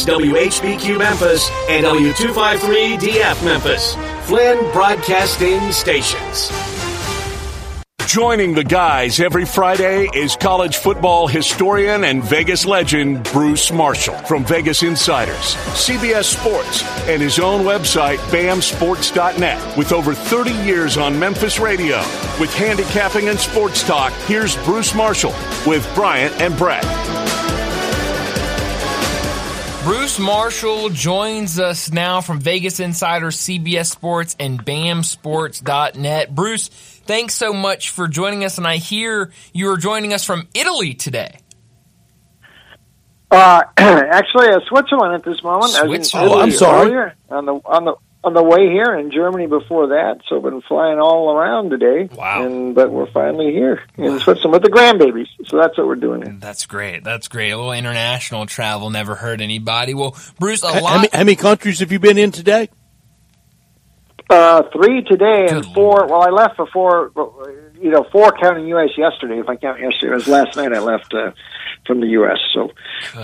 That's WHBQ Memphis and W253DF Memphis. Flinn Broadcasting Stations. Joining the guys every Friday is college football historian and Vegas legend Bruce Marshall from Vegas Insiders, CBS Sports, and his own website, bamsports.net. With over 30 years on Memphis radio, with handicapping and sports talk, here's Bruce Marshall with Bryant and Brett. Bruce Marshall joins us now from Vegas Insider, CBS Sports, and BAMSports.net. Bruce, thanks so much for joining us. And I hear you are joining us from Italy today. Uh, actually, uh, Switzerland at this moment. Switzerland. Oh, I'm sorry. Earlier, on the on the on the way here in Germany before that. So I've been flying all around today. Wow. And but we're finally here in Switzerland with the grandbabies. So that's what we're doing. Here. That's great. That's great. A little international travel never hurt anybody. Well, Bruce, a How, lot. how many, how many countries have you been in today? Uh, three today and four. Lord. Well, I left before. You know, four counting U.S. yesterday. If I count yesterday, it was last night. I left uh, from the U.S. So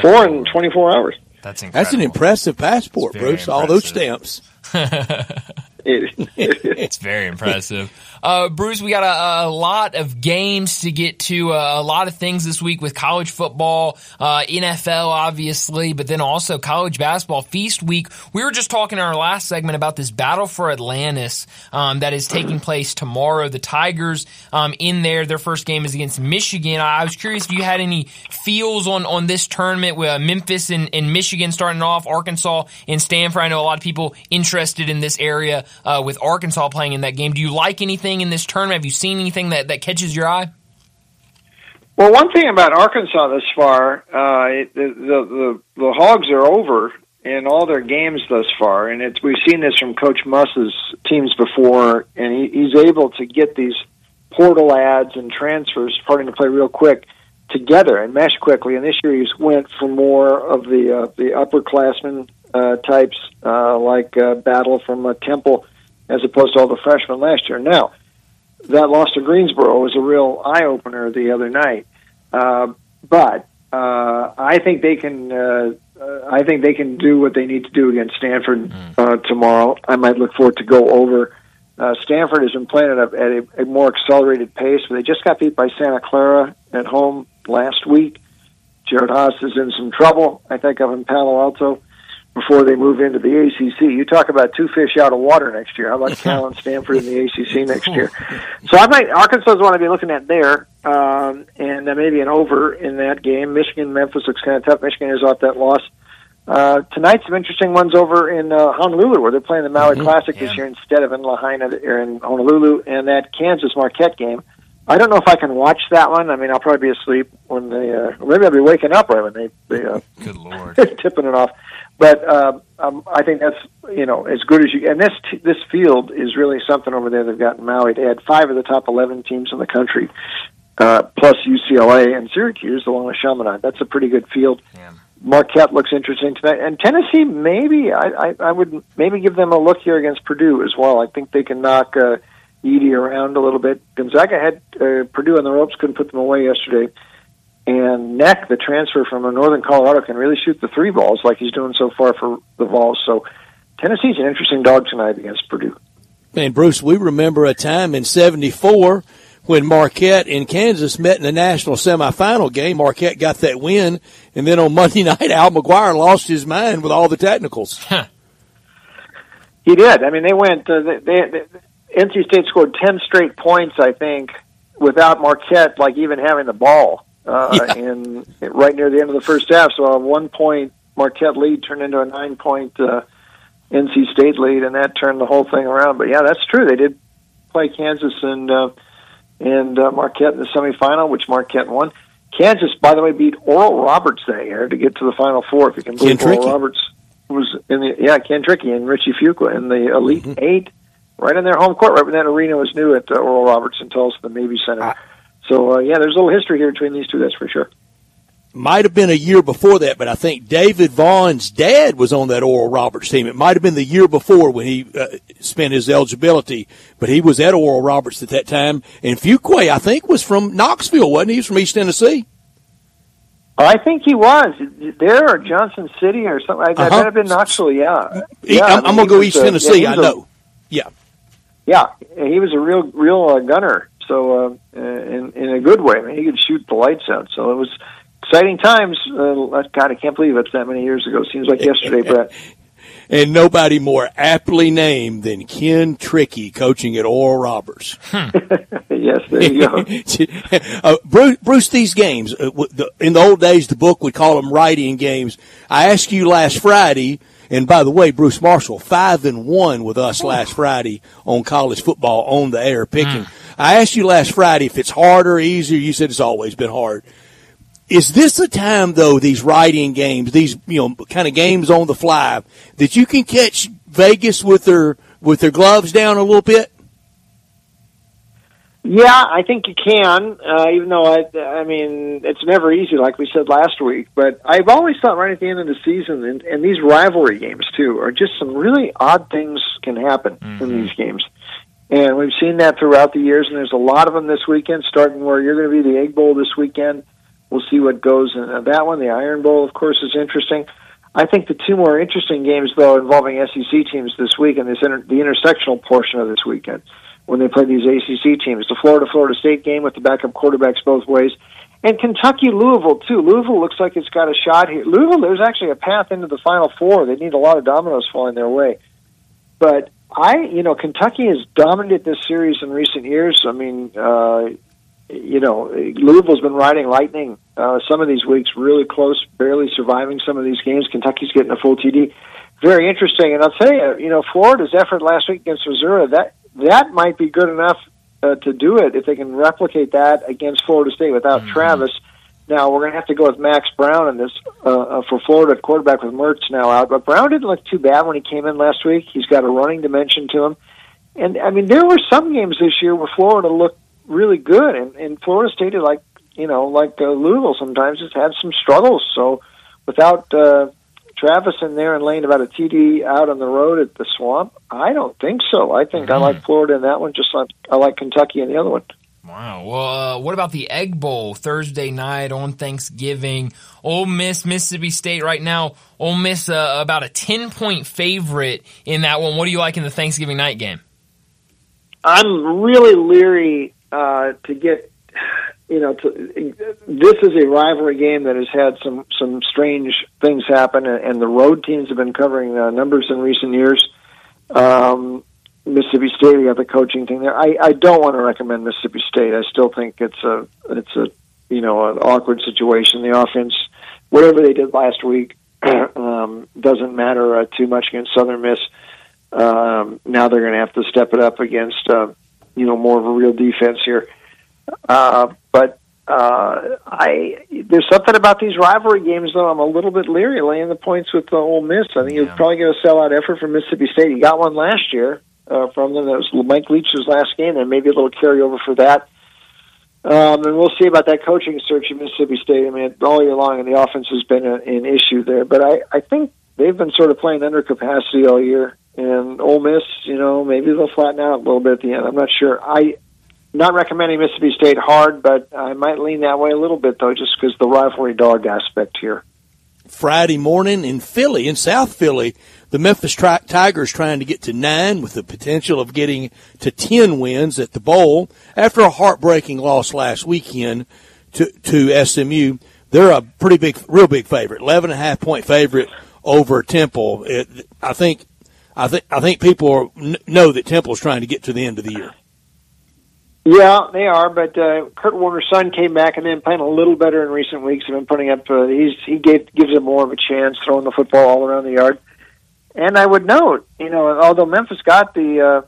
four in twenty four hours. That's incredible. That's an impressive passport, Bruce. All those stamps. It, It's very impressive. Uh, Bruce, we got a, a lot of games to get to, uh, a lot of things this week with college football, uh, NFL, obviously, but then also college basketball feast week. We were just talking in our last segment about this battle for Atlantis, um, that is taking place tomorrow. The Tigers, um, in there, their first game is against Michigan. I, I was curious if you had any feels on, on this tournament with uh, Memphis and, and Michigan starting off, Arkansas and Stanford. I know a lot of people interested in this area, uh, with Arkansas playing in that game. Do you like anything in this tournament? Have you seen anything that, that catches your eye? Well, one thing about Arkansas this far, uh, it, the, the the the Hogs are over in all their games thus far, and it's we've seen this from Coach Muss's teams before, and he, he's able to get these portal ads and transfers starting to play real quick together and mesh quickly. And this year he's went for more of the uh, the upperclassmen uh, types, uh, like uh, Battle from uh, Temple, as opposed to all the freshmen last year. Now that loss to Greensboro was a real eye opener the other night. Uh, but uh, I think they can. Uh, uh, I think they can do what they need to do against Stanford uh, tomorrow. I might look forward to go over. Uh, Stanford has been playing at, a, at a, a more accelerated pace. But they just got beat by Santa Clara at home last week. Jerod Haase is in some trouble. I think up in Palo Alto before they move into the ACC. You talk about two fish out of water next year. How about Cal and Stanford in the ACC next year? So I might Arkansas is one to be looking at there, um, and uh, maybe an over in that game. Michigan, Memphis looks kind of tough. Michigan is off that loss. Uh, tonight, some interesting ones over in uh, Honolulu, where they're playing the Maui Classic this year instead of in Lahaina or in Honolulu, and that Kansas Marquette game. I don't know if I can watch that one. I mean, I'll probably be asleep when they, uh, maybe I'll be waking up right when they, they uh, Good Lord. tipping it off. But uh, um, I think that's you know as good as you. And this t- this field is really something over there. They've got in Maui. They had five of the top eleven teams in the country, uh, plus UCLA and Syracuse along with Chaminade. That's a pretty good field. Yeah. Marquette looks interesting tonight, and Tennessee maybe I, I, I would maybe give them a look here against Purdue as well. I think they can knock uh, Edey around a little bit. Gonzaga had uh, Purdue on the ropes, couldn't put them away yesterday. And Knecht, the transfer from Northern Colorado, can really shoot the three balls like he's doing so far for the Vols. So Tennessee's an interesting dog tonight against Purdue. Man, Bruce, we remember a time in 74 when Marquette and Kansas met in the national semifinal game. Marquette got that win, and then on Monday night, Al McGuire lost his mind with all the technicals. He did. I mean, they went. Uh, they, they, they, NC State scored ten straight points, I think, without Marquette like even having the ball. Uh, Yeah. in right near the end of the first half, so a one point Marquette lead turned into a nine point uh, NC State lead, and that turned the whole thing around. But yeah, that's true. They did play Kansas and uh, and uh, Marquette in the semifinal, which Marquette won. Kansas, by the way, beat Oral Roberts that year to get to the Final Four. If you can believe Oral Roberts was in the yeah Ken Trickey and Richie Fuqua in the Elite Mm-hmm. Eight, right in their home court, right when that arena was new at uh, Oral Roberts in Tulsa, the Mabee Center. so uh, yeah, there's a little history here between these two. That's for sure. Might have been a year before that, but I think David Vaughn's dad was on that Oral Roberts team. It might have been the year before when he uh, spent his eligibility, but he was at Oral Roberts at that time. And Fuqua, I think, was from Knoxville, wasn't he? He was from East Tennessee. I think he was there or Johnson City or something. That Uh-huh. might have been Knoxville. Yeah, yeah. I'm, I mean, I'm gonna go East uh, Tennessee. yeah, I was a- know. Yeah. Yeah, he was a real, real uh, gunner. So, uh, in in a good way. I mean, he could shoot the lights out. So it was exciting times. Uh, God, I can't believe it's that many years ago. Seems like yesterday, Brett. And nobody more aptly named than Ken Trickey coaching at Oral Roberts. yes, there you go. uh, Bruce, Bruce, these games, uh, w- the, in the old days, the book would call them writing games. I asked you last Friday, and by the way, Bruce Marshall, five and one with us last Friday on college football on the air picking. Hmm. I asked you last Friday if it's harder or easier. You said it's always been hard. Is this a time though, these writing games, these, you know, kind of games on the fly, that you can catch Vegas with their, with their gloves down a little bit? Yeah, I think you can. Uh, even though I, I mean, it's never easy, like we said last week. But I've always thought right at the end of the season, and, and these rivalry games too, are just some really odd things can happen in these games. And we've seen that throughout the years, and there's a lot of them this weekend. Starting where you're going to be the Egg Bowl this weekend. We'll see what goes in uh, that one. The Iron Bowl, of course, is interesting. I think the two more interesting games, though, involving SEC teams this week and this inter- the intersectional portion of this weekend when they play these ACC teams. The Florida Florida State game with the backup quarterbacks both ways, and Kentucky Louisville too. Louisville looks like it's got a shot here. Louisville, there's actually a path into the Final Four. They need a lot of dominoes falling their way, but I, you know, Kentucky has dominated this series in recent years. I mean, uh, you know, Louisville's been riding lightning uh, some of these weeks, really close, barely surviving some of these games. Kentucky's getting a full TD. Very interesting, and I'll tell you, you know, Florida's effort last week against Missouri that that might be good enough uh, to do it if they can replicate that against Florida State without Travis. Now we're going to have to go with Max Brown in this uh, uh, for Florida quarterback with Mertz now out, but Brown didn't look too bad when he came in last week. He's got a running dimension to him, and I mean there were some games this year where Florida looked really good, and, and Florida State like you know like uh, Louisville sometimes has had some struggles. So without uh, Travis in there and Lane about a TD out on the road at the Swamp, I don't think so. I think I like Florida in that one, just like I like Kentucky in the other one. Wow. Well, uh, what about the Egg Bowl Thursday night on Thanksgiving? Ole Miss, Mississippi State right now. Ole Miss uh, about a 10 point favorite in that one. What do you like in the Thanksgiving night game? I'm really leery uh, to get, you know, to, this is a rivalry game that has had some some strange things happen, and, the road teams have been covering uh, numbers in recent years. Um, Mississippi State, we got the coaching thing there. I, I don't want to recommend Mississippi State. I still think it's a it's a you know an awkward situation. The offense, whatever they did last week, um, doesn't matter uh, too much against Southern Miss. Um, now they're going to have to step it up against uh, you know more of a real defense here. Uh, but uh, I there's something about these rivalry games though. I'm a little bit leery laying the points with the Ole Miss. I think Yeah. you're probably going to sell out effort from Mississippi State. You got one last year uh, from them. That was Mike Leach's last game, and maybe a little carryover for that. Um, and we'll see about that coaching search at Mississippi State. I mean, all year long, and the offense has been a, an issue there. But I, I think they've been sort of playing under capacity all year. And Ole Miss, you know, maybe they'll flatten out a little bit at the end. I'm not sure. I not recommending Mississippi State hard, but I might lean that way a little bit though, just because the rivalry dog aspect here. Friday morning in Philly, in South Philly, the Memphis tri- Tigers trying to get to nine with the potential of getting to 10 wins at the bowl after a heartbreaking loss last weekend to, to SMU. They're a pretty big, real big favorite, 11 and a half point favorite over Temple. It, I think, I think, I think people are, know that Temple's trying to get to the end of the year. Yeah, they are. But uh, Kurt Warner's son came back and been playing a little better in recent weeks. Have been putting up. Uh, he's he gave, gives them more of a chance throwing the football all around the yard. And I would note, you know, although Memphis got the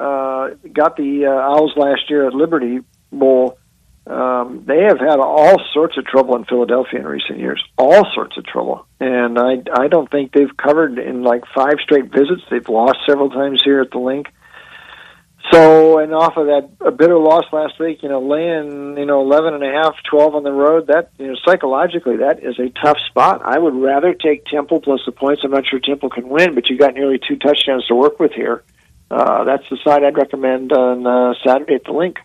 uh, uh, got the uh, Owls last year at Liberty Bowl, um, they have had all sorts of trouble in Philadelphia in recent years. All sorts of trouble, and I I don't think they've covered in like five straight visits. They've lost several times here at the link. So, and off of that a bitter loss last week, you know, laying, you know, eleven and a half, twelve on the road, that, you know, psychologically, that is a tough spot. I would rather take Temple plus the points. I'm not sure Temple can win, but you got nearly two touchdowns to work with here. Uh, that's the side I'd recommend on uh, Saturday at the link.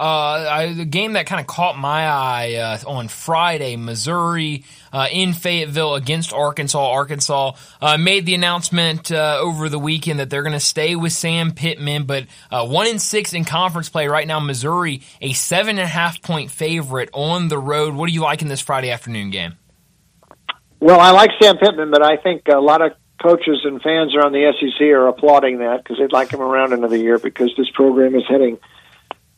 Uh, the game that kind of caught my eye uh, on Friday, Missouri uh, in Fayetteville against Arkansas. Arkansas uh, made the announcement uh, over the weekend that they're going to stay with Sam Pittman, but uh, one in six in conference play right now. Missouri a seven and a half point favorite on the road. What do you like in this Friday afternoon game? Well, I like Sam Pittman, but I think a lot of coaches and fans around the SEC are applauding that because they'd like him around another year because this program is heading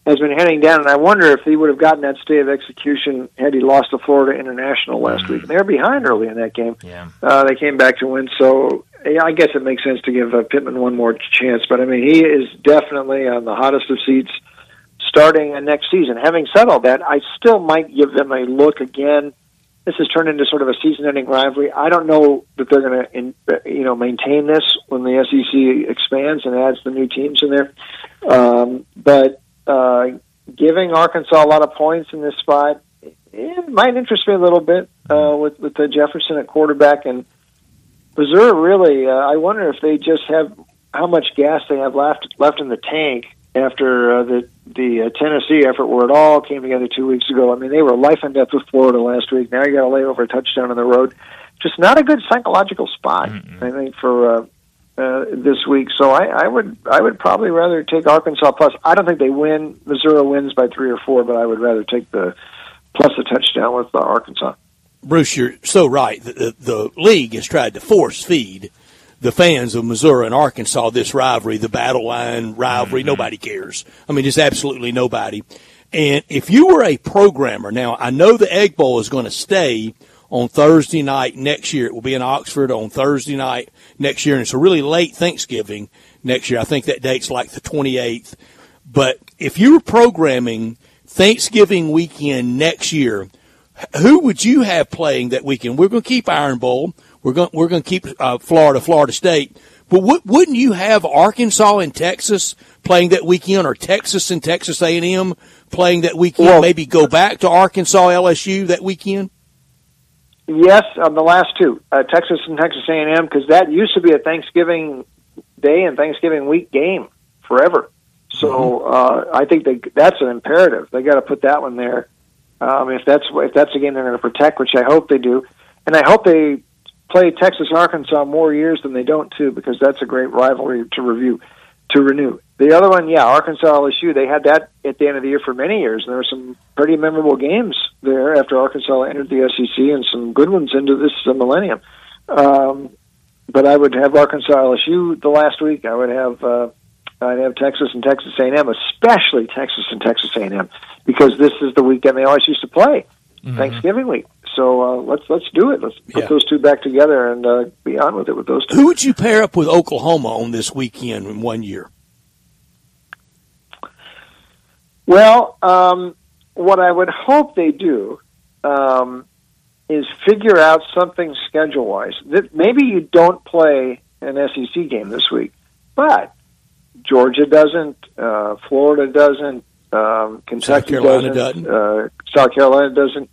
has been heading down. And I wonder if he would have gotten that stay of execution had he lost to Florida International last mm-hmm. week. They were behind early in that game. Yeah. Uh, they came back to win. So yeah, I guess it makes sense to give uh, Pittman one more chance. But I mean, he is definitely on the hottest of seats starting next season. Having said all that, I still might give them a look again this has turned into sort of a season-ending rivalry. I don't know that they're going to, you know, maintain this when the SEC expands and adds the new teams in there. Um, but uh, giving Arkansas a lot of points in this spot it might interest me a little bit uh, with with the Jefferson at quarterback and Missouri. Really, uh, I wonder if they just have how much gas they have left left in the tank after uh, the the uh, Tennessee effort, where it all came together two weeks ago. I mean, they were life and death with Florida last week. Now you got to lay over a touchdown on the road. Just not a good psychological spot, mm-hmm. I think, for uh, uh, this week. So I, I would I would probably rather take Arkansas plus. I don't think they win. Missouri wins by three or four, but I would rather take the plus a touchdown with uh, Arkansas. Bruce, you're so right. The, the, the league has tried to force feed the fans of Missouri and Arkansas this rivalry, the battle line rivalry. Mm-hmm. Nobody cares. I mean, just absolutely nobody. And if you were a programmer, now I know the Egg Bowl is going to stay on Thursday night next year. It will be in Oxford on Thursday night next year, and it's a really late Thanksgiving next year. I think that date's like the 28th. But if you were programming Thanksgiving weekend next year, who would you have playing that weekend? We're going to keep Iron Bowl. We're going we're going to keep uh, Florida, Florida State. But w- wouldn't you have Arkansas and Texas playing that weekend, or Texas and Texas A and M playing that weekend? Well, maybe go back to Arkansas, LSU that weekend. Yes, on the last two, uh, Texas and Texas A and M, because that used to be a Thanksgiving Day and Thanksgiving week game forever. So mm-hmm. uh, I think they, that's an imperative. They got to put that one there. Um, if that's if that's a game they're going to protect, which I hope they do, and I hope they play Texas Arkansas more years than they don't too, because that's a great rivalry to review to renew. The other one, yeah, Arkansas LSU. They had that at the end of the year for many years, and there were some pretty memorable games there after Arkansas entered the SEC, and some good ones into this uh, millennium. Um, but I would have Arkansas LSU the last week. I would have uh, I'd have Texas and Texas A&M, especially Texas and Texas A&M, because this is the weekend they always used to play, mm-hmm. Thanksgiving week. So uh, let's let's do it. Let's put yeah. those two back together and uh, be on with it with those two. Who would you pair up with Oklahoma on this weekend in one year? Well, um, what I would hope they do um, is figure out something schedule wise. That maybe you don't play an SEC game this week, but Georgia doesn't, uh, Florida doesn't, um, Kentucky doesn't, doesn't. Uh, South Carolina doesn't.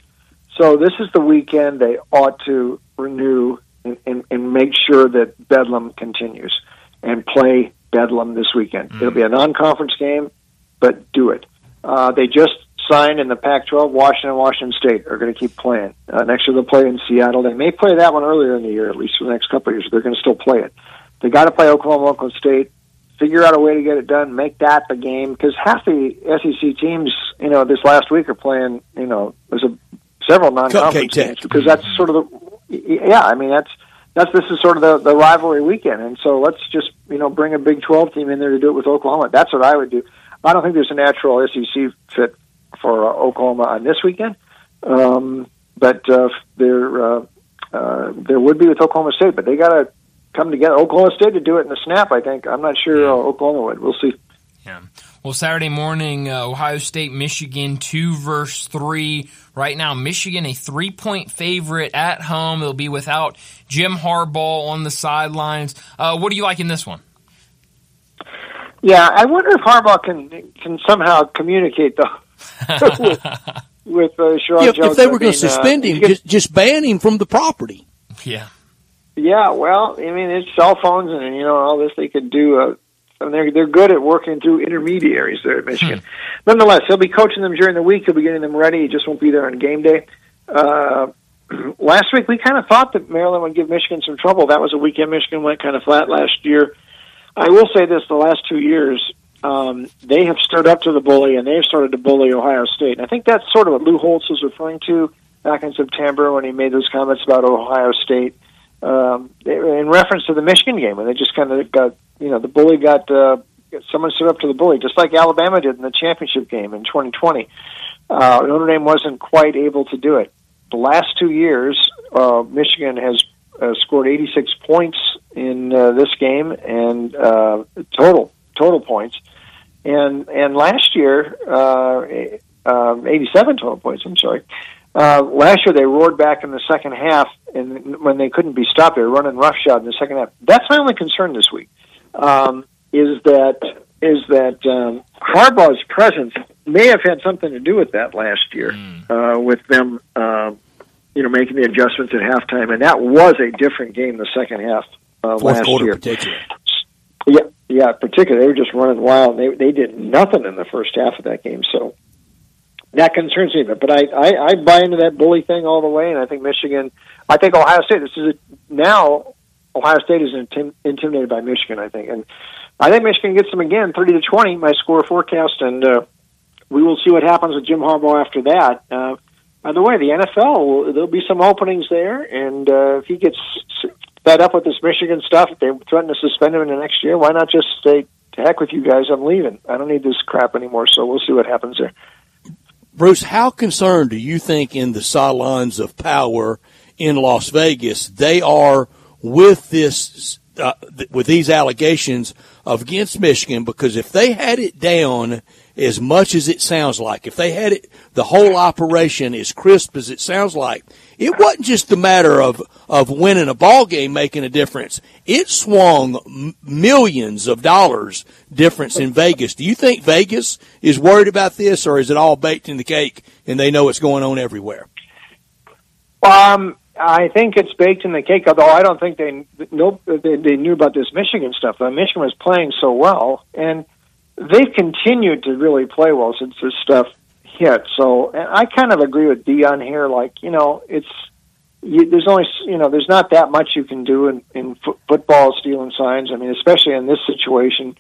So this is the weekend they ought to renew and, and, and make sure that Bedlam continues and play Bedlam this weekend. Mm. It'll be a non-conference game, but do it. Uh, they just signed in the Pac-12. Washington and Washington State are going to keep playing. Uh, next year they'll play in Seattle. They may play that one earlier in the year, at least for the next couple of years. They're going to still play it. They got to play Oklahoma, Oklahoma State. Figure out a way to get it done. Make that the game because half the SEC teams, you know, this last week are playing. You know, there's a several non-conference games because that's sort of the yeah. I mean that's that's this is sort of the the rivalry weekend, and so let's just you know bring a Big Twelve team in there to do it with Oklahoma. That's what I would do. I don't think there's a natural SEC fit for uh, Oklahoma on this weekend, um, but uh, there uh, uh, there would be with Oklahoma State, but they got to come together. Oklahoma State to do it in the snap. I think I'm not sure uh, Oklahoma would. We'll see. Yeah. Well, Saturday morning, uh, Ohio State, Michigan, two verse three. Right now, Michigan a three point favorite at home. They'll be without Jim Harbaugh on the sidelines. Uh, what do you like in this one? Yeah, I wonder if Harbaugh can can somehow communicate though with, with uh, Sherrod yeah, Jones. If they were going to uh, suspend him, just just ban him from the property. Yeah. Yeah, well, I mean, it's cell phones and you know all this. They could do a and they're they're good at working through intermediaries there at Michigan. Nonetheless, he'll be coaching them during the week. He'll be getting them ready. He just won't be there on game day. Uh, last week, we kind of thought that Maryland would give Michigan some trouble. That was a weekend Michigan went kind of flat last year. I will say this: the last two years, um, they have stood up to the bully, and they've started to bully Ohio State. And I think that's sort of what Lou Holtz was referring to back in September when he made those comments about Ohio State um, in reference to the Michigan game, when they just kind of got, you know, the bully got uh, someone stood up to the bully, just like Alabama did in the championship game in 2020. Uh, Notre Dame wasn't quite able to do it. The last two years, uh, Michigan has uh, scored 86 points in uh, this game and uh, total total points, and and last year, uh, um, 87 total points. I'm sorry. Uh, last year they roared back in the second half, and when they couldn't be stopped, they were running roughshod in the second half. That's my only concern this week. Um, is that is that um, Harbaugh's presence may have had something to do with that last year, mm. uh, with them, uh, you know, making the adjustments at halftime, and that was a different game the second half uh, last year. Particularly. Yeah, yeah, particularly they were just running wild. They they did nothing in the first half of that game, so that concerns me. But I, I, I buy into that bully thing all the way, and I think Michigan. I think Ohio State. This is a, now Ohio State is intim- intimidated by Michigan. I think, and I think Michigan gets them again, thirty to twenty. My score forecast, and uh, we will see what happens with Jim Harbaugh after that. Uh, by the way, the NFL there'll be some openings there, and uh, if he gets fed up with this Michigan stuff, they threaten to suspend him in the next year, why not just say, "To heck with you guys, I'm leaving. I don't need this crap anymore." So we'll see what happens there. Bruce, how concerned do you think in the salons of power in Las Vegas they are with this uh, with these allegations against Michigan? Because if they had it down as much as it sounds like, if they had it, the whole operation as crisp as it sounds like, it wasn't just a matter of, of winning a ball game making a difference. It swung millions of dollars difference in Vegas. Do you think Vegas is worried about this or is it all baked in the cake and they know what's going on everywhere? Um, I think it's baked in the cake. Although I don't think they know they, they knew about this Michigan stuff. But Michigan was playing so well, and they've continued to really play well since this stuff hit. So and I kind of agree with Deion here. Like you know, it's you, there's only you know there's not that much you can do in, in f- football stealing signs. I mean, especially in this situation,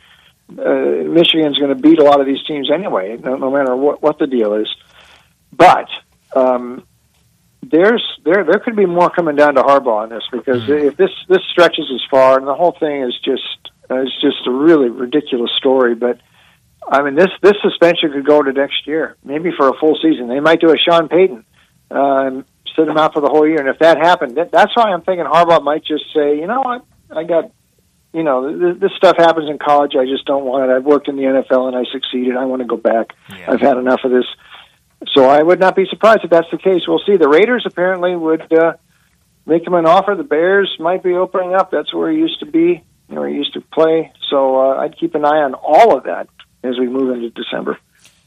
uh, Michigan's going to beat a lot of these teams anyway, no, no matter what what the deal is. But um, there's there there could be more coming down to Harbaugh on this because mm-hmm. if this this stretches as far and the whole thing is just uh, is just a really ridiculous story, but I mean, this this suspension could go to next year, maybe for a full season. They might do a Sean Payton, uh, sit him out for the whole year. And if that happened, that, that's why I'm thinking Harbaugh might just say, you know what, I got, you know, this, this stuff happens in college. I just don't want it. I've worked in the NFL and I succeeded. I want to go back. Yeah. I've had enough of this. So I would not be surprised if that's the case. We'll see. The Raiders apparently would uh, make him an offer. The Bears might be opening up. That's where he used to be, you know, where he used to play. So uh, I'd keep an eye on all of that as we move into December.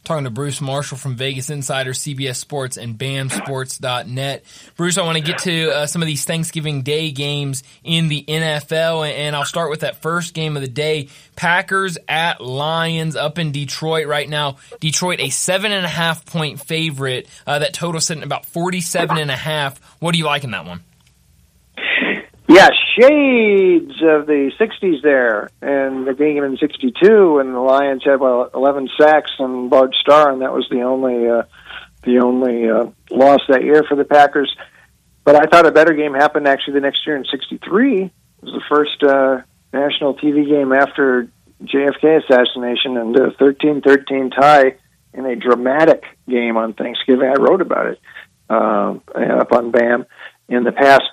Talking to Bruce Marshall from Vegas Insider, CBS Sports, and BAMSports.net. Bruce, I want to get to uh, some of these Thanksgiving Day games in the NFL, and I'll start with that first game of the day. Packers at Lions up in Detroit right now. Detroit, a seven and a half point favorite. Uh, that total sitting about 47 and a half. What do you like in that one? Yeah, shades of the '60s there, and the game in '62, and the Lions had well 11 sacks and Bart Starr, and that was the only uh, the only uh, loss that year for the Packers. But I thought a better game happened actually the next year in '63. It was the first uh, national TV game after JFK assassination, and a 13-13 tie in a dramatic game on Thanksgiving. I wrote about it uh, up on BAM in the past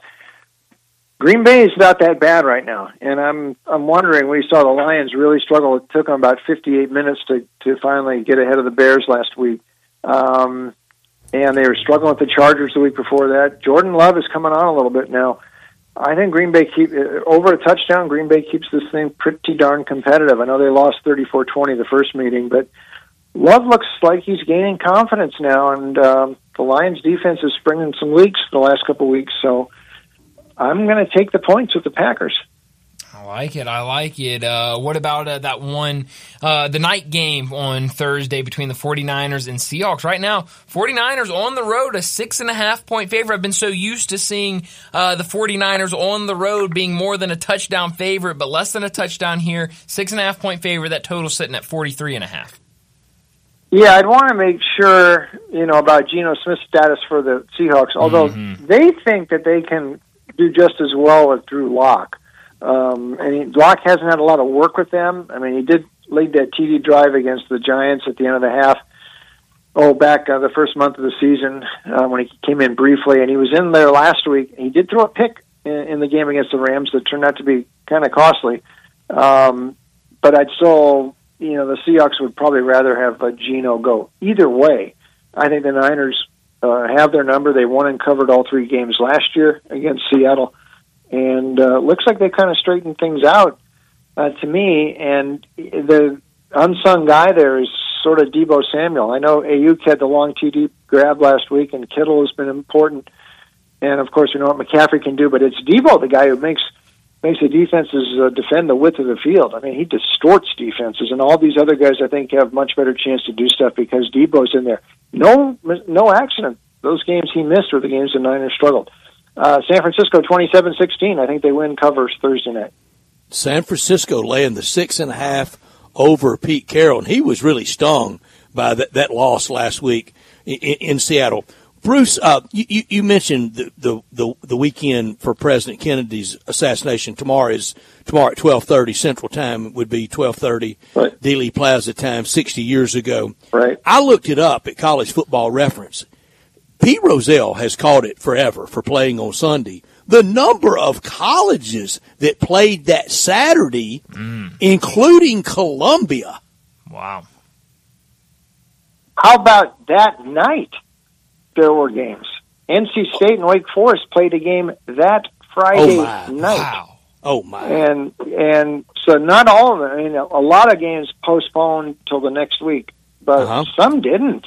Green Bay is not that bad right now, and I'm I'm wondering. We saw the Lions really struggle. It took them about 58 minutes to to finally get ahead of the Bears last week, um, and they were struggling with the Chargers the week before that. Jordan Love is coming on a little bit now. I think Green Bay keep uh, over a touchdown. Green Bay keeps this thing pretty darn competitive. I know they lost 34-20 the first meeting, but Love looks like he's gaining confidence now, and um, the Lions' defense is springing some leaks the last couple weeks. So I'm going to take the points with the Packers. I like it. I like it. Uh, what about uh, that one, uh, the night game on Thursday between the 49ers and Seahawks? Right now, 49ers on the road, a six and a half point favorite. I've been so used to seeing uh, the 49ers on the road being more than a touchdown favorite, but less than a touchdown here. Six and a half point favorite. That total sitting at 43 and a half. Yeah, I'd want to make sure, you know, about Geno Smith's status for the Seahawks, although mm-hmm. they think that they can do just as well with Drew Lock. Um, and he, Lock hasn't had a lot of work with them. I mean, he did lead that TD drive against the Giants at the end of the half. Oh, back uh, the first month of the season uh, when he came in briefly, and he was in there last week. He did throw a pick in, in the game against the Rams that turned out to be kind of costly. Um, but I'd still, you know, the Seahawks would probably rather have uh, Geno go. Either way, I think the Niners uh, have their number. They won and covered all three games last year against Seattle and uh, looks like they kind of straightened things out uh, to me. And the unsung guy there is sort of Deebo Samuel. I know Aiyuk had the long TD grab last week, and Kittle has been important. And of course, you know what McCaffrey can do, but it's Deebo, the guy who makes makes the defenses uh, defend the width of the field. I mean, he distorts defenses, and all these other guys, I think, have much better chance to do stuff because Deebo's in there. No, no accident. Those games he missed were the games the Niners struggled. Uh, San Francisco 27-16. I think they win covers Thursday night. San Francisco laying the six and a half over Pete Carroll, and he was really stung by that, that loss last week in, in Seattle. Bruce, uh, you, you, mentioned the, the, the, the, weekend for President Kennedy's assassination. Tomorrow is tomorrow at twelve thirty Central Time. would be twelve thirty right. Dealey Plaza time, sixty years ago. Right. I looked it up at College Football Reference. Pete Rozelle has called it forever for playing on Sunday. The number of colleges that played that Saturday, mm. including Columbia. Wow. How about that night? There were games. NC State and Wake Forest played a game that Friday oh night. Wow. Oh my! And and so not all of them. I mean, a lot of games postponed till the next week, but uh-huh. some didn't.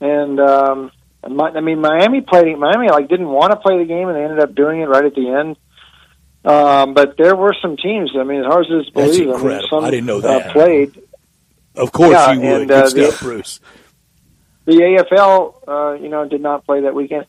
And um, I mean, Miami played. Miami like didn't want to play the game, and they ended up doing it right at the end. Um, but there were some teams. I mean, as hard as believe, I, mean, some, I didn't know that uh, played. Of course, yeah, you would. And, uh, Good stuff, the, Bruce. The AFL, uh, you know, did not play that weekend.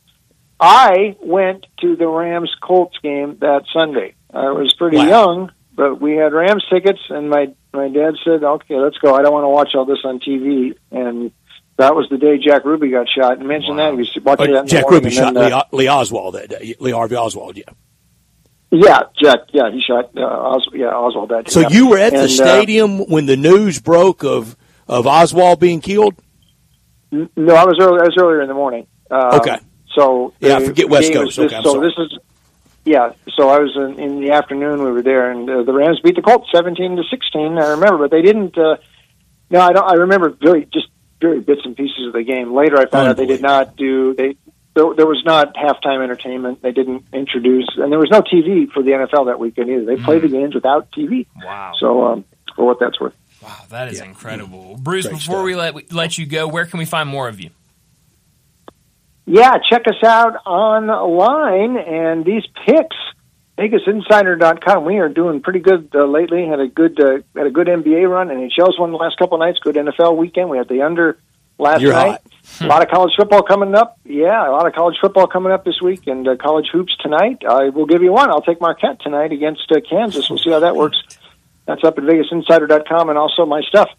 I went to the Rams Colts game that Sunday. I was pretty wow. young, but we had Rams tickets, and my my dad said, "Okay, let's go. I don't want to watch all this on TV." And that was the day Jack Ruby got shot. And mention wow. that we watching that. Jack Ruby shot then, uh, Lee, Lee, Oswald that day. Lee Harvey Oswald, yeah. Yeah, Jack. Yeah, he shot uh, Os- yeah Oswald that day. So yeah. you were at and, the uh, stadium uh, when the news broke of of Oswald being killed. No, I was early. I was earlier in the morning. Um, okay. So yeah, I forget West Coast. This, okay, so sorry. this is yeah. So I was in, in the afternoon. We were there, and uh, the Rams beat the Colts seventeen to sixteen. I remember, but they didn't. Uh, no, I don't. I remember very just very bits and pieces of the game. Later, I found out they did not do they. There, there was not halftime entertainment. They didn't introduce, and there was no TV for the NFL that weekend either. They mm. played the games without TV. Wow! So, um, for what that's worth. Wow, that is yeah. incredible, Bruce. Great before stuff. we let let you go, where can we find more of you? Yeah, check us out online, and these picks VegasInsider.com. We are doing pretty good uh, lately. Had a good uh, had a good NBA run. NHL's won the last couple of nights. Good NFL weekend. We had the under last You're night. a lot of college football coming up. Yeah, a lot of college football coming up this week, and uh, college hoops tonight. I will give you one. I'll take Marquette tonight against uh, Kansas. We'll see how that works. That's up at VegasInsider.com, and also my stuff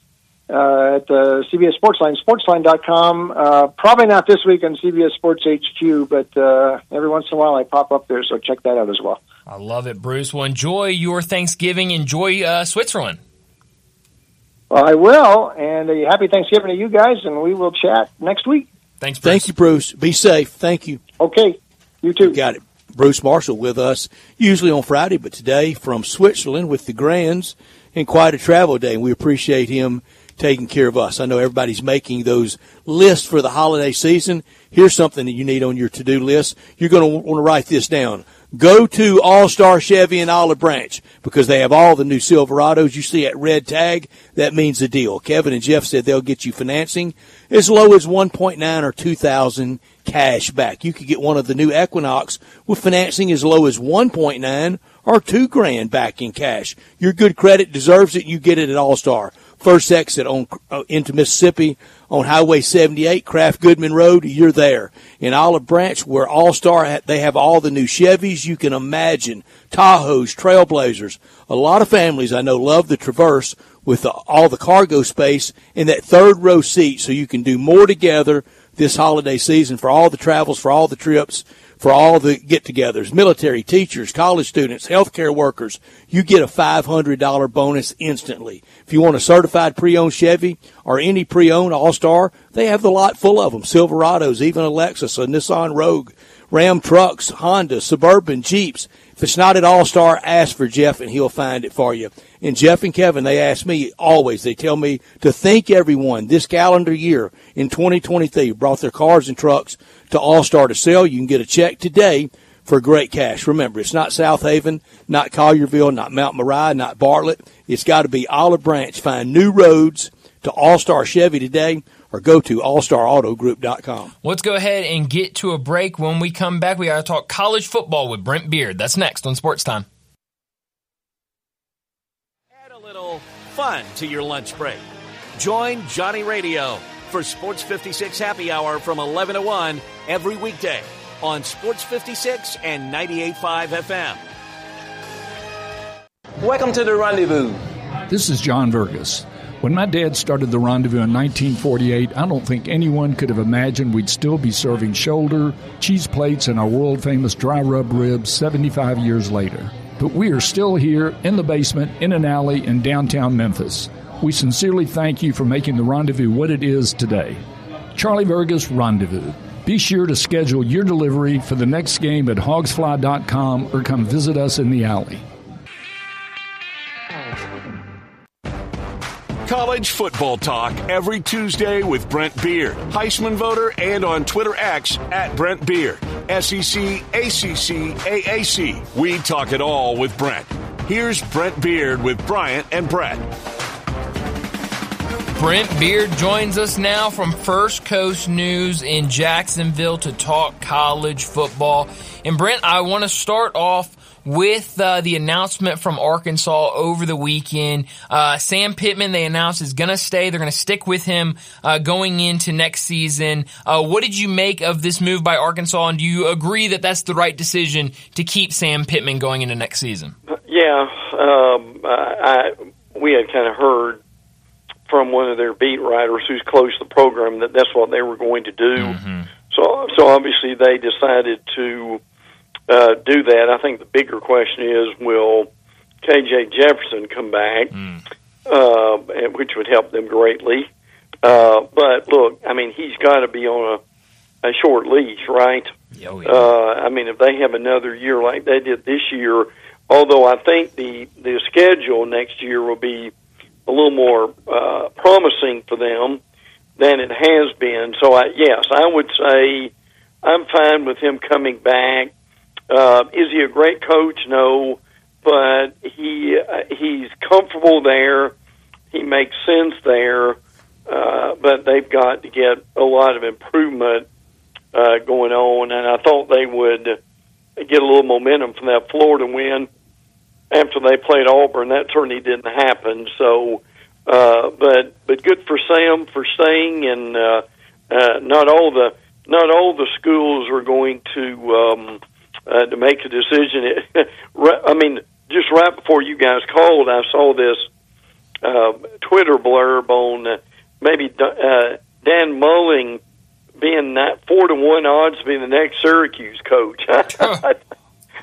uh, at the CBS Sportsline, sportsline.com. Uh, probably not this week on CBS Sports HQ, but uh, every once in a while I pop up there, so check that out as well. I love it, Bruce. Well, enjoy your Thanksgiving. Enjoy uh, Switzerland. Well, I will, and a happy Thanksgiving to you guys, and we will chat next week. Thanks, Bruce. Thank you, Bruce. Be safe. Thank you. Okay, you too. got it. Bruce Marshall with us, usually on Friday, but today from Switzerland with the Grands, and quite a travel day. And we appreciate him taking care of us. I know everybody's making those lists for the holiday season. Here's something that you need on your to-do list. You're going to want to write this down. Go to All Star Chevy in Olive Branch because they have all the new Silverados you see at red tag. That means a deal. Kevin and Jeff said they'll get you financing as low as 1.9 or 2,000 cash back. You could get one of the new Equinox with financing as low as 1.9 or 2 grand back in cash. Your good credit deserves it. You get it at All Star. First exit on uh, into Mississippi on Highway 78, Craft Goodman Road. You're there in Olive Branch, where All Star they have all the new Chevys you can imagine, Tahoes, Trailblazers. A lot of families I know love the Traverse with the, all the cargo space and that third row seat, so you can do more together this holiday season for all the travels, for all the trips for all the get-togethers, military, teachers, college students, healthcare workers. You get a $500 bonus instantly. If you want a certified pre-owned Chevy or any pre-owned All-Star, they have the lot full of them. Silverados, even a Lexus, a Nissan Rogue, Ram trucks, Honda, Suburban, Jeeps. If it's not at All Star, ask for Jeff and he'll find it for you. And Jeff and Kevin, they ask me always, they tell me to thank everyone this calendar year in 2023 brought their cars and trucks to All Star to sell. You can get a check today for great cash. Remember, it's not South Haven, not Collierville, not Mount Moriah, not Bartlett. It's got to be Olive Branch. Find new roads to All Star Chevy today or go to allstarautogroup.com. Let's go ahead and get to a break. When we come back, we got to talk college football with Brent Beaird. That's next on Sports Time. Add a little fun to your lunch break. Join Johnny Radio for Sports 56 Happy Hour from 11 to 1 every weekday on Sports 56 and 98.5 FM. Welcome to the rendezvous. This is John Vergos. When my dad started the rendezvous in 1948, I don't think anyone could have imagined we'd still be serving shoulder, cheese plates, and our world famous dry rub ribs 75 years later. But we are still here in the basement, in an alley in downtown Memphis. We sincerely thank you for making the rendezvous what it is today. Charlie Vergos Rendezvous. Be sure to schedule your delivery for the next game at hogsfly.com or come visit us in the alley. College football talk every Tuesday with Brent Beaird, Heisman voter, and on Twitter X at Brent Beaird. SEC, ACC, AAC. We talk it all with Brent. Here's Brent Beaird with Bryant and Brett. Brent Beaird joins us now from First Coast News in Jacksonville to talk college football. And Brent, I want to start off with uh, the announcement from Arkansas over the weekend. Uh, Sam Pittman, they announced, is going to stay. They're going to stick with him uh, going into next season. Uh, what did you make of this move by Arkansas, and do you agree that that's the right decision to keep Sam Pittman going into next season? Yeah, um, I, we had kind of heard from one of their beat writers who's close to the program that that's what they were going to do. Mm-hmm. So, so obviously they decided to uh, do that. I think the bigger question is, will KJ Jefferson come back, mm. uh, which would help them greatly. Uh, but look, I mean, he's got to be on a, a short leash, right? Oh, yeah. uh, I mean, if they have another year like they did this year, although I think the the schedule next year will be a little more uh, promising for them than it has been. So, I, yes, I would say I'm fine with him coming back. Uh, is he a great coach? No, but he uh, he's comfortable there. He makes sense there, uh, but they've got to get a lot of improvement uh, going on. And I thought they would get a little momentum from that Florida win after they played Auburn. That certainly didn't happen. So, uh, but but good for Sam for staying, and uh, uh, not all the not all the schools are going to. Um, uh, to make a decision. I mean, just right before you guys called, I saw this uh, Twitter blurb on uh, maybe uh, Dan Mullen being four to one odds to be the next Syracuse coach.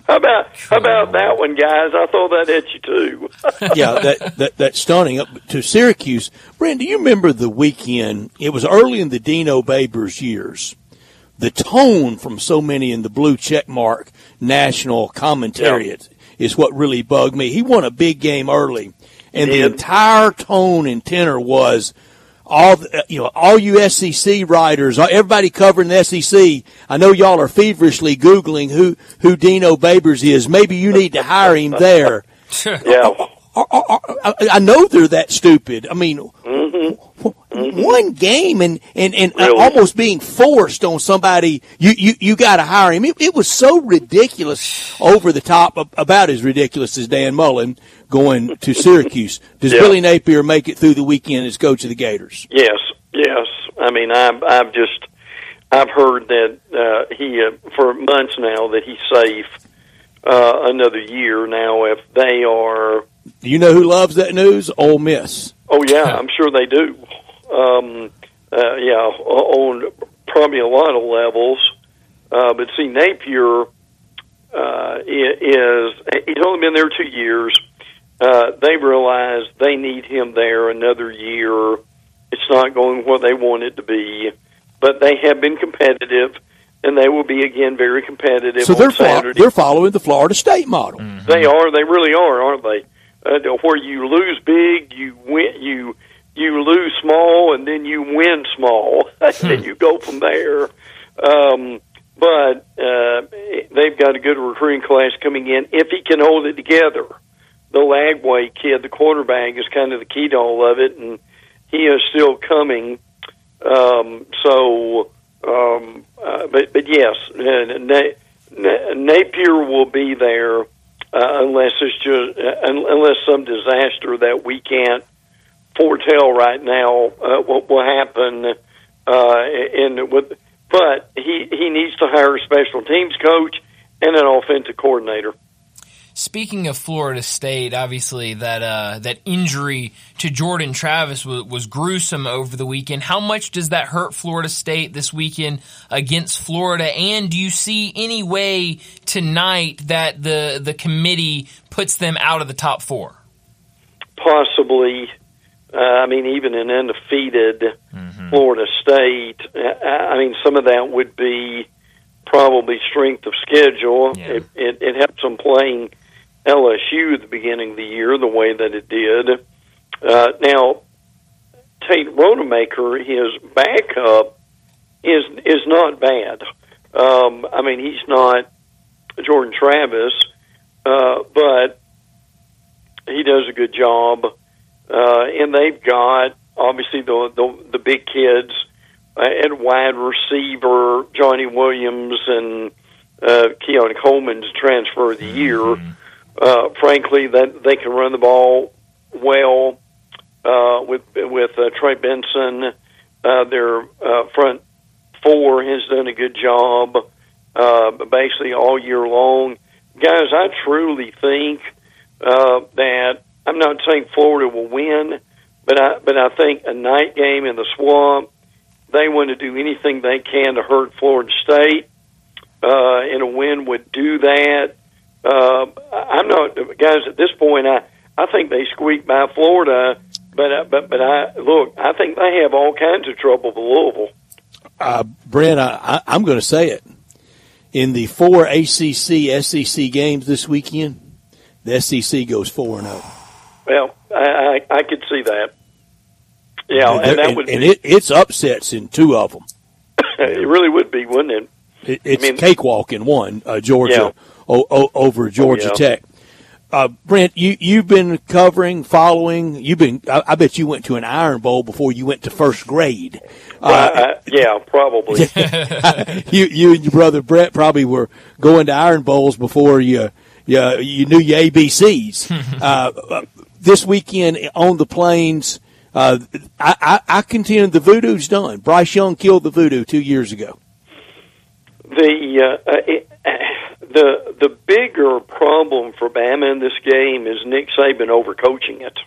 How about how about that one, guys? I thought that hit you too. yeah, that, that that's stunning. Up to Syracuse, Brent, do you remember the weekend? It was early in the Dino Babers years the tone from so many in the blue check mark national commentary yeah. is what really bugged me. He won a big game early, and the entire tone and tenor was all you know, all you SEC writers, everybody covering the SEC. I know y'all are feverishly googling who who Dino Babers is. Maybe you need to hire him there. yeah. I know they're that stupid. I mean, mm-hmm. Mm-hmm. one game and and and really? almost being forced on somebody. You you you got to hire him. It, it, was so ridiculous, over the top, about as ridiculous as Dan Mullen going to Syracuse. Does yeah. Billy Napier make it through the weekend as coach of the Gators? Yes, yes. I mean, I've I've just I've heard that uh, he uh, for months now that he's safe uh, another year. Now, if they are, you know who loves that news? Ole Miss. Oh yeah, I'm sure they do. Um, uh, yeah, on probably a lot of levels. Uh, but see, Napier uh, is he's only been there two years. Uh, they realize they need him there another year. It's not going what they want it to be, but they have been competitive, and they will be again very competitive. So they're fo- they're following the Florida State model. Mm-hmm. They are. They really are, aren't they? Uh, where you lose big, you win, you you lose small, and then you win small, and you go from there. Um, but uh, they've got a good recruiting class coming in if he can hold it together. The Lagway kid, the quarterback, is kind of the key to all of it, and he is still coming. Um, so, um, uh, but but yes, uh, Na- Napier will be there uh, unless it's just uh, unless some disaster that we can't foretell right now uh, what will happen. Uh, in with, but he he needs to hire a special teams coach and an offensive coordinator. Speaking of Florida State, obviously that uh, that injury to Jordan Travis was, was, gruesome over the weekend. How much does that hurt Florida State this weekend against Florida? And do you see any way tonight that the the committee puts them out of the top four? Possibly. Uh, I mean, even an undefeated mm-hmm. Florida State. Uh, I mean, some of that would be probably strength of schedule. Yeah. It, it, it helps them playing LSU at the beginning of the year the way that it did. Uh, now, Tate Rodemaker, his backup, is is not bad. Um, I mean, he's not Jordan Travis, uh, but he does a good job. Uh, and they've got obviously the the, the big kids uh, at wide receiver, Johnny Williams and uh, Keon Coleman's transfer of the year. Mm-hmm uh, frankly, that they can run the ball well uh, with with uh, Trey Benson. Uh, their uh, front four has done a good job, uh, basically all year long. Guys, I truly think uh, that I'm not saying Florida will win, but I but I think a night game in the swamp. They want to do anything they can to hurt Florida State, uh, and a win would do that. Uh, I'm not guys at this point. I I think they squeaked by Florida, but uh, but but I look. I think they have all kinds of trouble with Louisville. Uh, Brent, I, I'm going to say it. In the four ACC SEC games this weekend, the SEC goes four and zero. Oh. Well, I, I I could see that. Yeah, and, and that would and it, it's upsets in two of them. it really would be, wouldn't it? it it's I mean, cakewalk in one. Uh, Georgia yeah o- o- over Georgia oh, yeah. Tech. Uh, Brent, you you've been covering, following. You've been. I, I, bet you went to an Iron Bowl before you went to first grade. Uh, uh, yeah, probably. you you and your brother Brett probably were going to Iron Bowls before you you, you knew your ABCs. Uh, uh, this weekend on the plains, uh, I, I, I contend the voodoo's done. Bryce Young killed the voodoo two years ago. The it, the the bigger problem for Bama in this game is Nick Saban overcoaching it.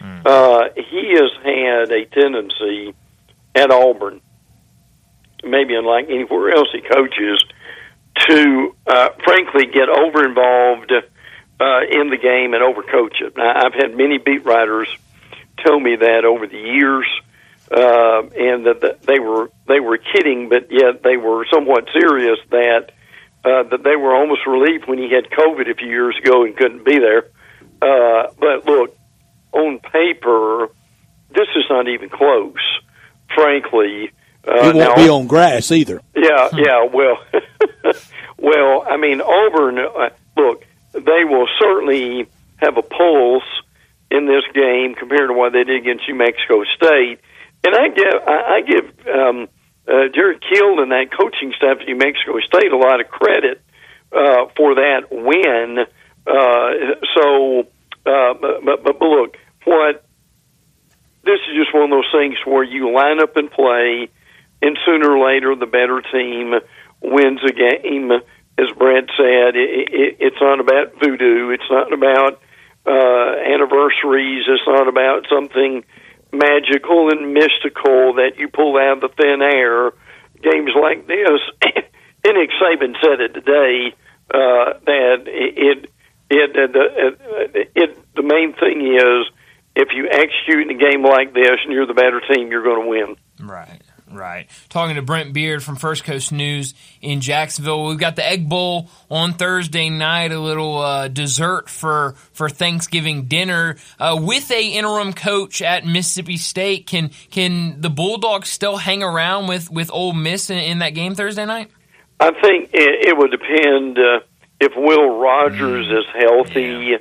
Mm. Uh, he has had a tendency at Auburn, maybe unlike anywhere else he coaches, to uh, frankly get over involved uh, in the game and overcoach it. Now, I've had many beat writers tell me that over the years. Uh, and that they were they were kidding, but yet they were somewhat serious that uh, that they were almost relieved when he had COVID a few years ago and couldn't be there. Uh, but look, on paper, this is not even close. Frankly, uh, it won't now, be on grass either. Yeah, yeah. Well, well, I mean, Auburn. Uh, look, they will certainly have a pulse in this game compared to what they did against New Mexico State. and I give I, I give um, uh, Jerry Kill and that coaching staff at New Mexico State a lot of credit uh, for that win. Uh, so, uh, but, but, but look, what this is just one of those things where you line up and play, and sooner or later the better team wins a game. As Brad said, it, it, it's not about voodoo. It's not about uh, anniversaries. It's not about something magical and mystical that you pull out of the thin air. Games like this, and Nick Saban said it today uh, that it it, it, it, it the main thing is if you execute in a game like this and you're the better team, you're going to win. Right. Right. Talking to Brent Beaird from First Coast News in Jacksonville. We've got the Egg Bowl on Thursday night, a little uh, dessert for for Thanksgiving dinner uh, with a interim coach at Mississippi State. Can can the Bulldogs still hang around with with Ole Miss in, in that game Thursday night? I think it, it would depend uh, if Will Rogers mm. is healthy yeah.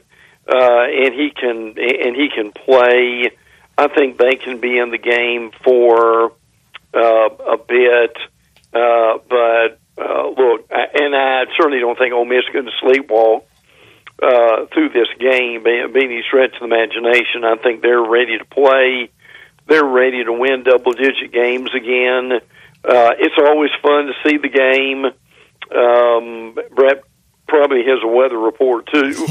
uh, and he can and he can play. I think they can be in the game for uh, a bit. Uh, but uh, look, and I certainly don't think Ole Miss is going to sleepwalk uh, through this game, being any stretch of the imagination. I think they're ready to play. They're ready to win double-digit games again. Uh, it's always fun to see the game. Um, Brett probably has a weather report too.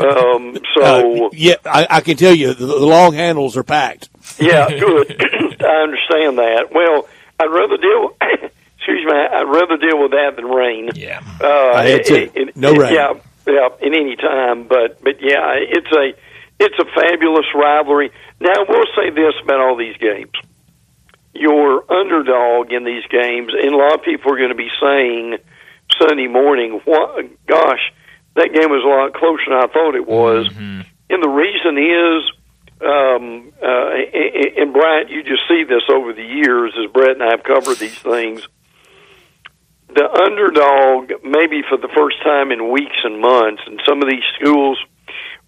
um, so uh, yeah, I, I, can tell you the, the long handles are packed. yeah, good. I understand that. Well, I'd rather deal. excuse me. I'd rather deal with that than rain. Yeah, uh, I had. It, no rain. Yeah, yeah. In any time, but but yeah, it's a it's a fabulous rivalry. Now, we'll say this about all these games. Your underdog in these games, and a lot of people are going to be saying Sunday morning, what, gosh, that game was a lot closer than I thought it was. Mm-hmm. And the reason is, um, uh, and, and Bryant, you just see this over the years as Brett and I have covered these things. The underdog, maybe for the first time in weeks and months, and some of these schools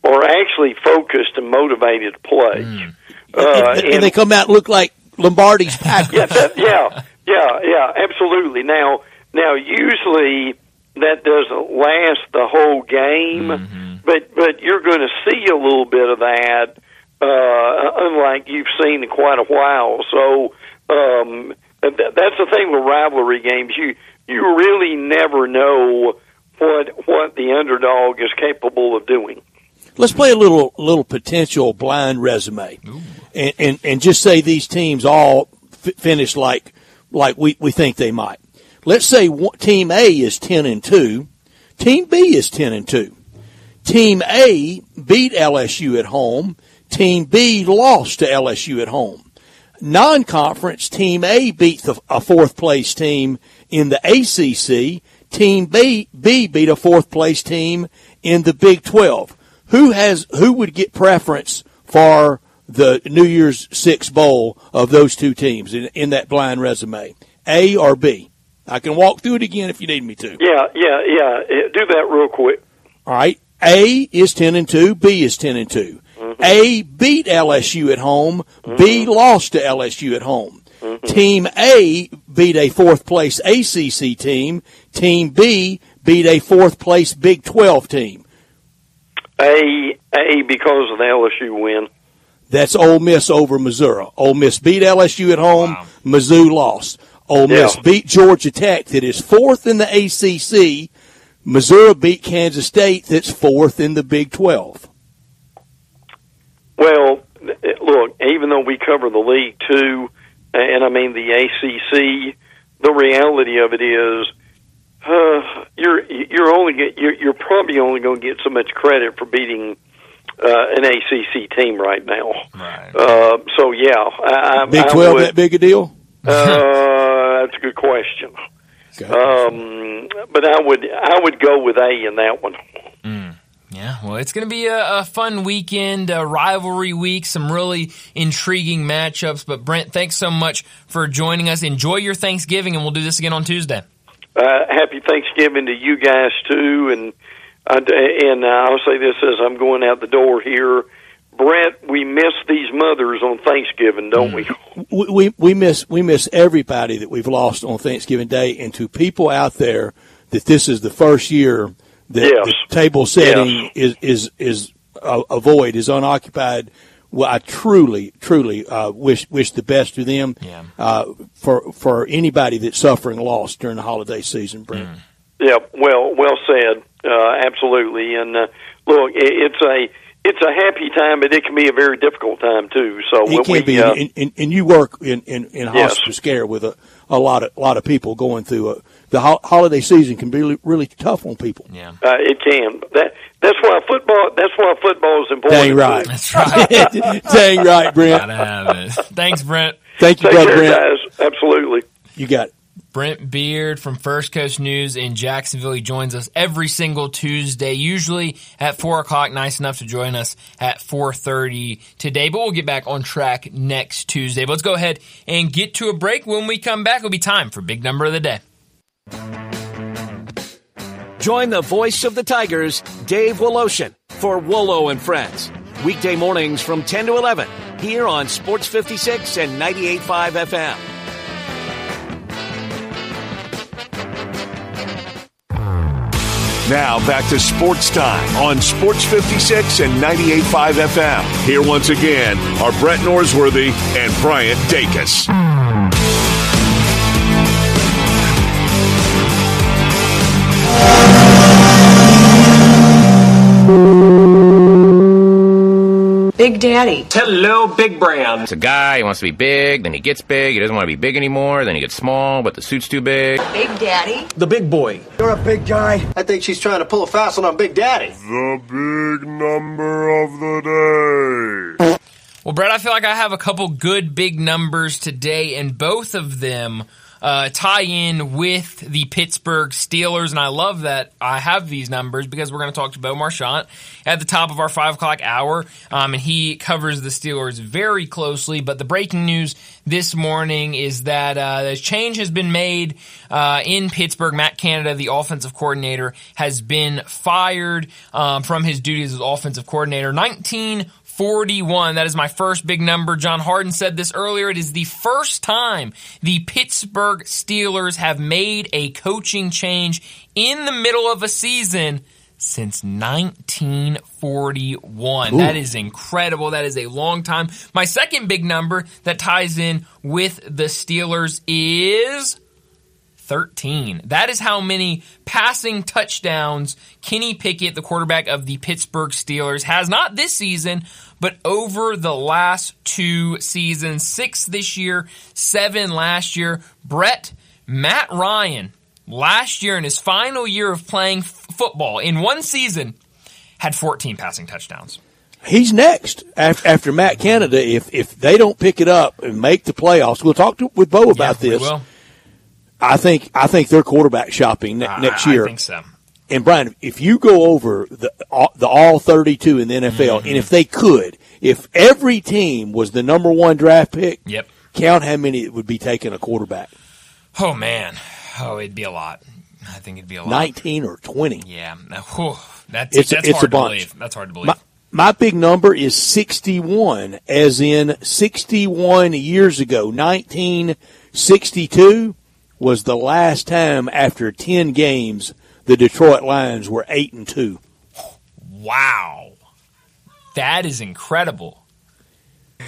are actually focused and motivated to play. Mm. Uh, and, and, they come out and look like Lombardi's Packers. yeah, that, yeah, yeah, yeah, absolutely. Now, now usually that doesn't last the whole game, mm-hmm. but but you're going to see a little bit of that uh, unlike you've seen in quite a while. So um, th- that's the thing with rivalry games. You you really never know what what the underdog is capable of doing. Let's play a little little potential blind resume, and, and and just say these teams all f- finish like like we, we think they might. Let's say Team A is ten and two, Team B is ten and two. Team A beat LSU at home, Team B lost to LSU at home. Non-conference, Team A beat the, a fourth place team in the ACC. Team B, B beat a fourth place team in the Big 12. Who has, who would get preference for the New Year's Six Bowl of those two teams in, in that blind resume? A or B? I can walk through it again if you need me to. Yeah, yeah, yeah. Do that real quick. All right. A is 10 and 2, B is 10 and 2. Mm-hmm. A beat LSU at home. Mm-hmm. B lost to LSU at home. Mm-hmm. Team A beat a fourth place ACC team. Team B beat a fourth place Big 12 team. A A because of the LSU win. That's Ole Miss over Missouri. Ole Miss beat LSU at home. Wow. Mizzou lost. Ole Miss yeah. beat Georgia Tech, that is fourth in the ACC. Missouri beat Kansas State, that's fourth in the Big 12. Well, look, even though we cover the league too, and I mean the ACC, the reality of it is, uh, you're you're only get, you're, you're probably only going to get so much credit for beating uh, an ACC team right now. Right. Uh, so yeah, I, Big Twelve that big a deal? Uh, that's a good question. Um, but I would I would go with A in that one. Mm. Yeah, well, it's going to be a, a, fun weekend, a rivalry week, some really intriguing matchups. But Brent, thanks so much for joining us. Enjoy your Thanksgiving, and we'll do this again on Tuesday. Uh, happy Thanksgiving to you guys too, and uh, and uh, I'll say this as I'm going out the door here. Brett, we miss these mothers on Thanksgiving, don't we? we, we we miss we miss everybody that we've lost on Thanksgiving Day, and to people out there that this is the first year that Yes. the table setting Yes. is is is a, a void, is unoccupied. Well, I truly, truly uh, wish wish the best to them. Yeah. Uh, for for anybody that's suffering loss during the holiday season, Brent. Mm. Yeah, well, well said. Uh, absolutely. And uh, look, i it's a it's a happy time, but it can be a very difficult time too. So It we, can be, uh, and, and, and you work in, in, in Yes. hospice care with a, a lot of lot of people going through a, the ho- holiday season can be really, really tough on people. Yeah. uh, it can. That that's why football. That's why football is important. Dang right. That's right. Dang right, Brent. Gotta have it. Thanks, Brent. Thank you, Take brother care, Brent. guys. Absolutely. You got it. Brent Beaird from First Coast News in Jacksonville. He joins us every single Tuesday, usually at four o'clock. Nice enough to join us at four thirty today, but we'll get back on track next Tuesday. But let's go ahead and get to a break. When we come back, it'll be time for big number of the day. Join the voice of the Tigers, Dave Woloshin, for Wolo and Friends. Weekday mornings from 10 to 11 here on Sports 56 and 98.5 FM. Now back to sports time on Sports 56 and 98.5 FM. Here once again are Brett Norsworthy and Bryant Dacus. Big Daddy. Hello, Big Brown. It's a guy, he wants to be big, then he gets big, he doesn't want to be big anymore, then he gets small, but the suit's too big. Big Daddy. The big boy. You're a big guy. I think she's trying to pull a fast one on Big Daddy. The big number of the day. Well, Brett, I feel like I have a couple good big numbers today, and both of them uh, tie in with the Pittsburgh Steelers. And I love that I have these numbers because we're going to talk to Bo Marchant at the top of our five o'clock hour, um, and he covers the Steelers very closely. But the breaking news this morning is that uh, change has been made uh, in Pittsburgh. Matt Canada, the offensive coordinator, has been fired um, from his duties as offensive coordinator. 19- 41. That is my first big number. John Harden said this earlier. It is the first time the Pittsburgh Steelers have made a coaching change in the middle of a season since 1941. That is incredible. That is a long time. My second big number that ties in with the Steelers is 13. That is how many passing touchdowns Kenny Pickett, the quarterback of the Pittsburgh Steelers, has not this season, but over the last two seasons. Six this year, seven last year. Brett, Matt Ryan, last year in his final year of playing f- football in one season, had 14 passing touchdowns. He's next after, after Matt Canada. If if they don't pick it up and make the playoffs, we'll talk to, with Bo about Yeah, this. I think I think they're quarterback shopping ne- next year. I think so. And Brian, if you go over the all, the all 32 in the NFL, Mm-hmm. and if they could, if every team was the number one draft pick, Yep. count how many it would be taking a quarterback. Oh, man. Oh, it'd be a lot. I think it'd be a lot. 19 or 20. Yeah. Whew. That's, It's a- that's it's a hard to bunch. believe. That's hard to believe. My, my big number is 61, as in 61 years ago. 1962 was the last time after 10 games the Detroit Lions were 8 and 2. Wow. That is incredible.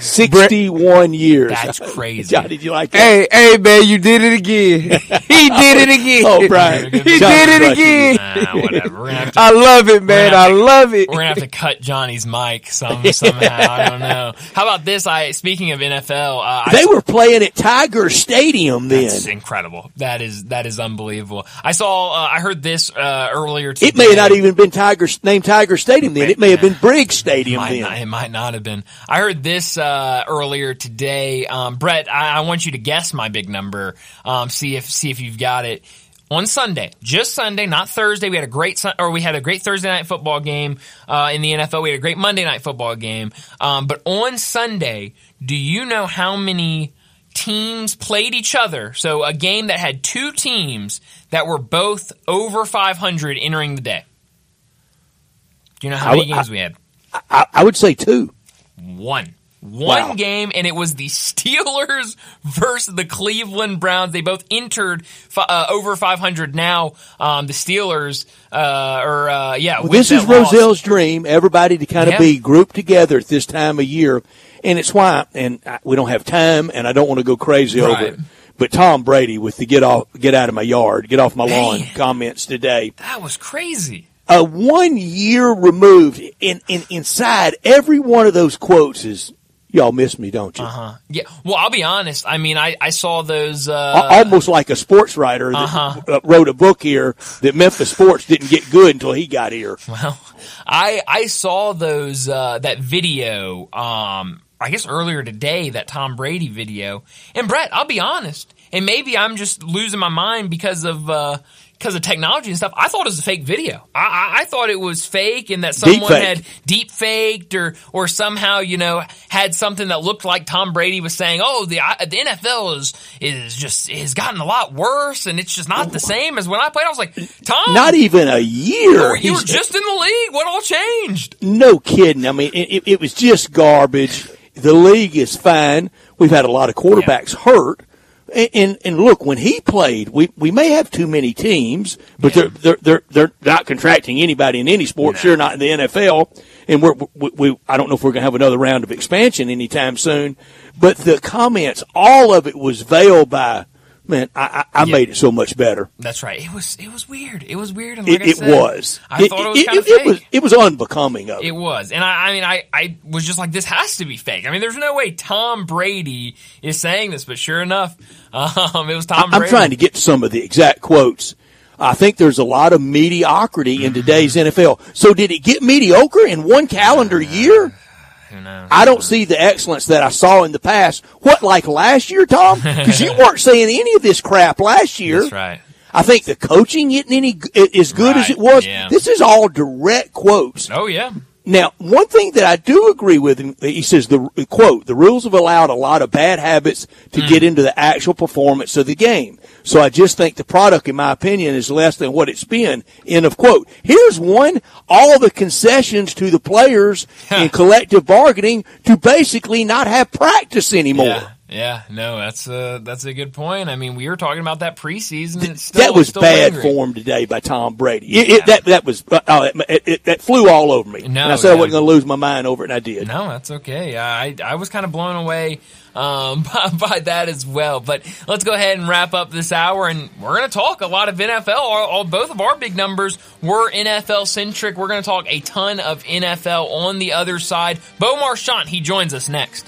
61 years. That's crazy. Johnny, did you like that? Hey, hey, man, you did it again. he did it again. Oh, Brian. he Johnny's did it again. Nah, whatever. We're gonna have to, I love it, man. gonna I to- love it. we're gonna have to cut Johnny's mic some somehow. I don't know. How about this? I speaking of NFL, uh, I They were playing at Tiger Stadium then. That's incredible. That is that is unbelievable. I saw. Uh, I heard this uh, earlier today. It may have not even been Tiger named Tiger Stadium then. It may have been Briggs Stadium might then. not, it might not have been. I heard this uh, earlier today. Um, Brett, I, I want you to guess my big number. Um, see if see if you've got it. On Sunday, just Sunday, not Thursday. We had a great or we had a great Thursday night football game uh, in the NFL. We had a great Monday night football game. Um, but on Sunday, do you know how many teams played each other? So a game that had two teams that were both over 500 entering the day. Do you know how I many games we had? I, I would say two. One. One Wow. game, and it was the Steelers versus the Cleveland Browns. They both entered fi- uh, over 500 now. Um, the Steelers, uh, or uh, yeah, Well, this is loss. Rozelle's dream. Everybody to kind of Yeah. be grouped together at this time of year, and it's why. And I, we don't have time, and I don't want to go crazy over it. But Tom Brady with the get off, get out of my yard, get off my lawn comments today. That was crazy. Uh, one year removed, in, in inside every one of those quotes is y'all miss me, don't you? Uh huh. Yeah. Well, I'll be honest. I mean, I, I saw those. Uh, Almost like a sports writer that Uh-huh. uh, wrote a book here that Memphis sports didn't get good until he got here. Well, I I saw those uh, that video. Um, I guess earlier today that Tom Brady video. And Brett, I'll be honest, and maybe I'm just losing my mind because of. Uh, because of technology and stuff, I thought it was a fake video. I, I, I thought it was fake and that someone had deep faked or, or somehow, you know, had something that looked like Tom Brady was saying, oh, the, I- the NFL is, is just, has gotten a lot worse and it's just not the same as when I played. I was like, Tom, Not even a year. you were just in the league. What all changed? No kidding. I mean, it, it- it was just garbage. The league is fine. We've had a lot of quarterbacks hurt. And, and look, when he played, we, we may have too many teams, but they're, they're they're they're not contracting anybody in any sport. Sure, not in the NFL. And we're we, we I don't know if we're going to have another round of expansion anytime soon. But the comments, all of it was veiled by man. I I, I made it so much better. That's right. It was it was weird. It was weird. And like It, it said, was. I thought it was kind of it fake. was it was unbecoming of it. It was, and I, I mean, I, I was just like, this has to be fake. I mean, there's no way Tom Brady is saying this, but sure enough, um, it was Tom I'm Brady. trying to get some of the exact quotes. I think there's a lot of mediocrity in today's NFL. So did it get mediocre in one calendar year? I don't see the excellence that I saw in the past. What, like last year, Tom? Because you weren't saying any of this crap last year. That's right. I think the coaching isn't any as good as it was. yeah. This is all direct quotes. Oh yeah, Now, one thing that I do agree with him, he says the quote, the rules have allowed a lot of bad habits to Hmm. get into the actual performance of the game. So I just think the product, in my opinion, is less than what it's been. End of quote. Here's one, all the concessions to the players in collective bargaining to basically not have practice anymore. yeah, yeah. No, that's a that's a good point. I mean, we were talking about that preseason. And still, that was still bad lingering. form today by Tom Brady. It, it, that that was uh, uh, it, it, that flew all over me. No, and I said I wasn't going to lose my mind over it, and I did. No, that's okay. I I was kind of blown away um, by, by that as well. But let's go ahead and wrap up this hour, and we're going to talk a lot of NFL. All, all both of our big numbers were NFL centric. We're going to talk a ton of NFL on the other side. Bo Marchant, he joins us next.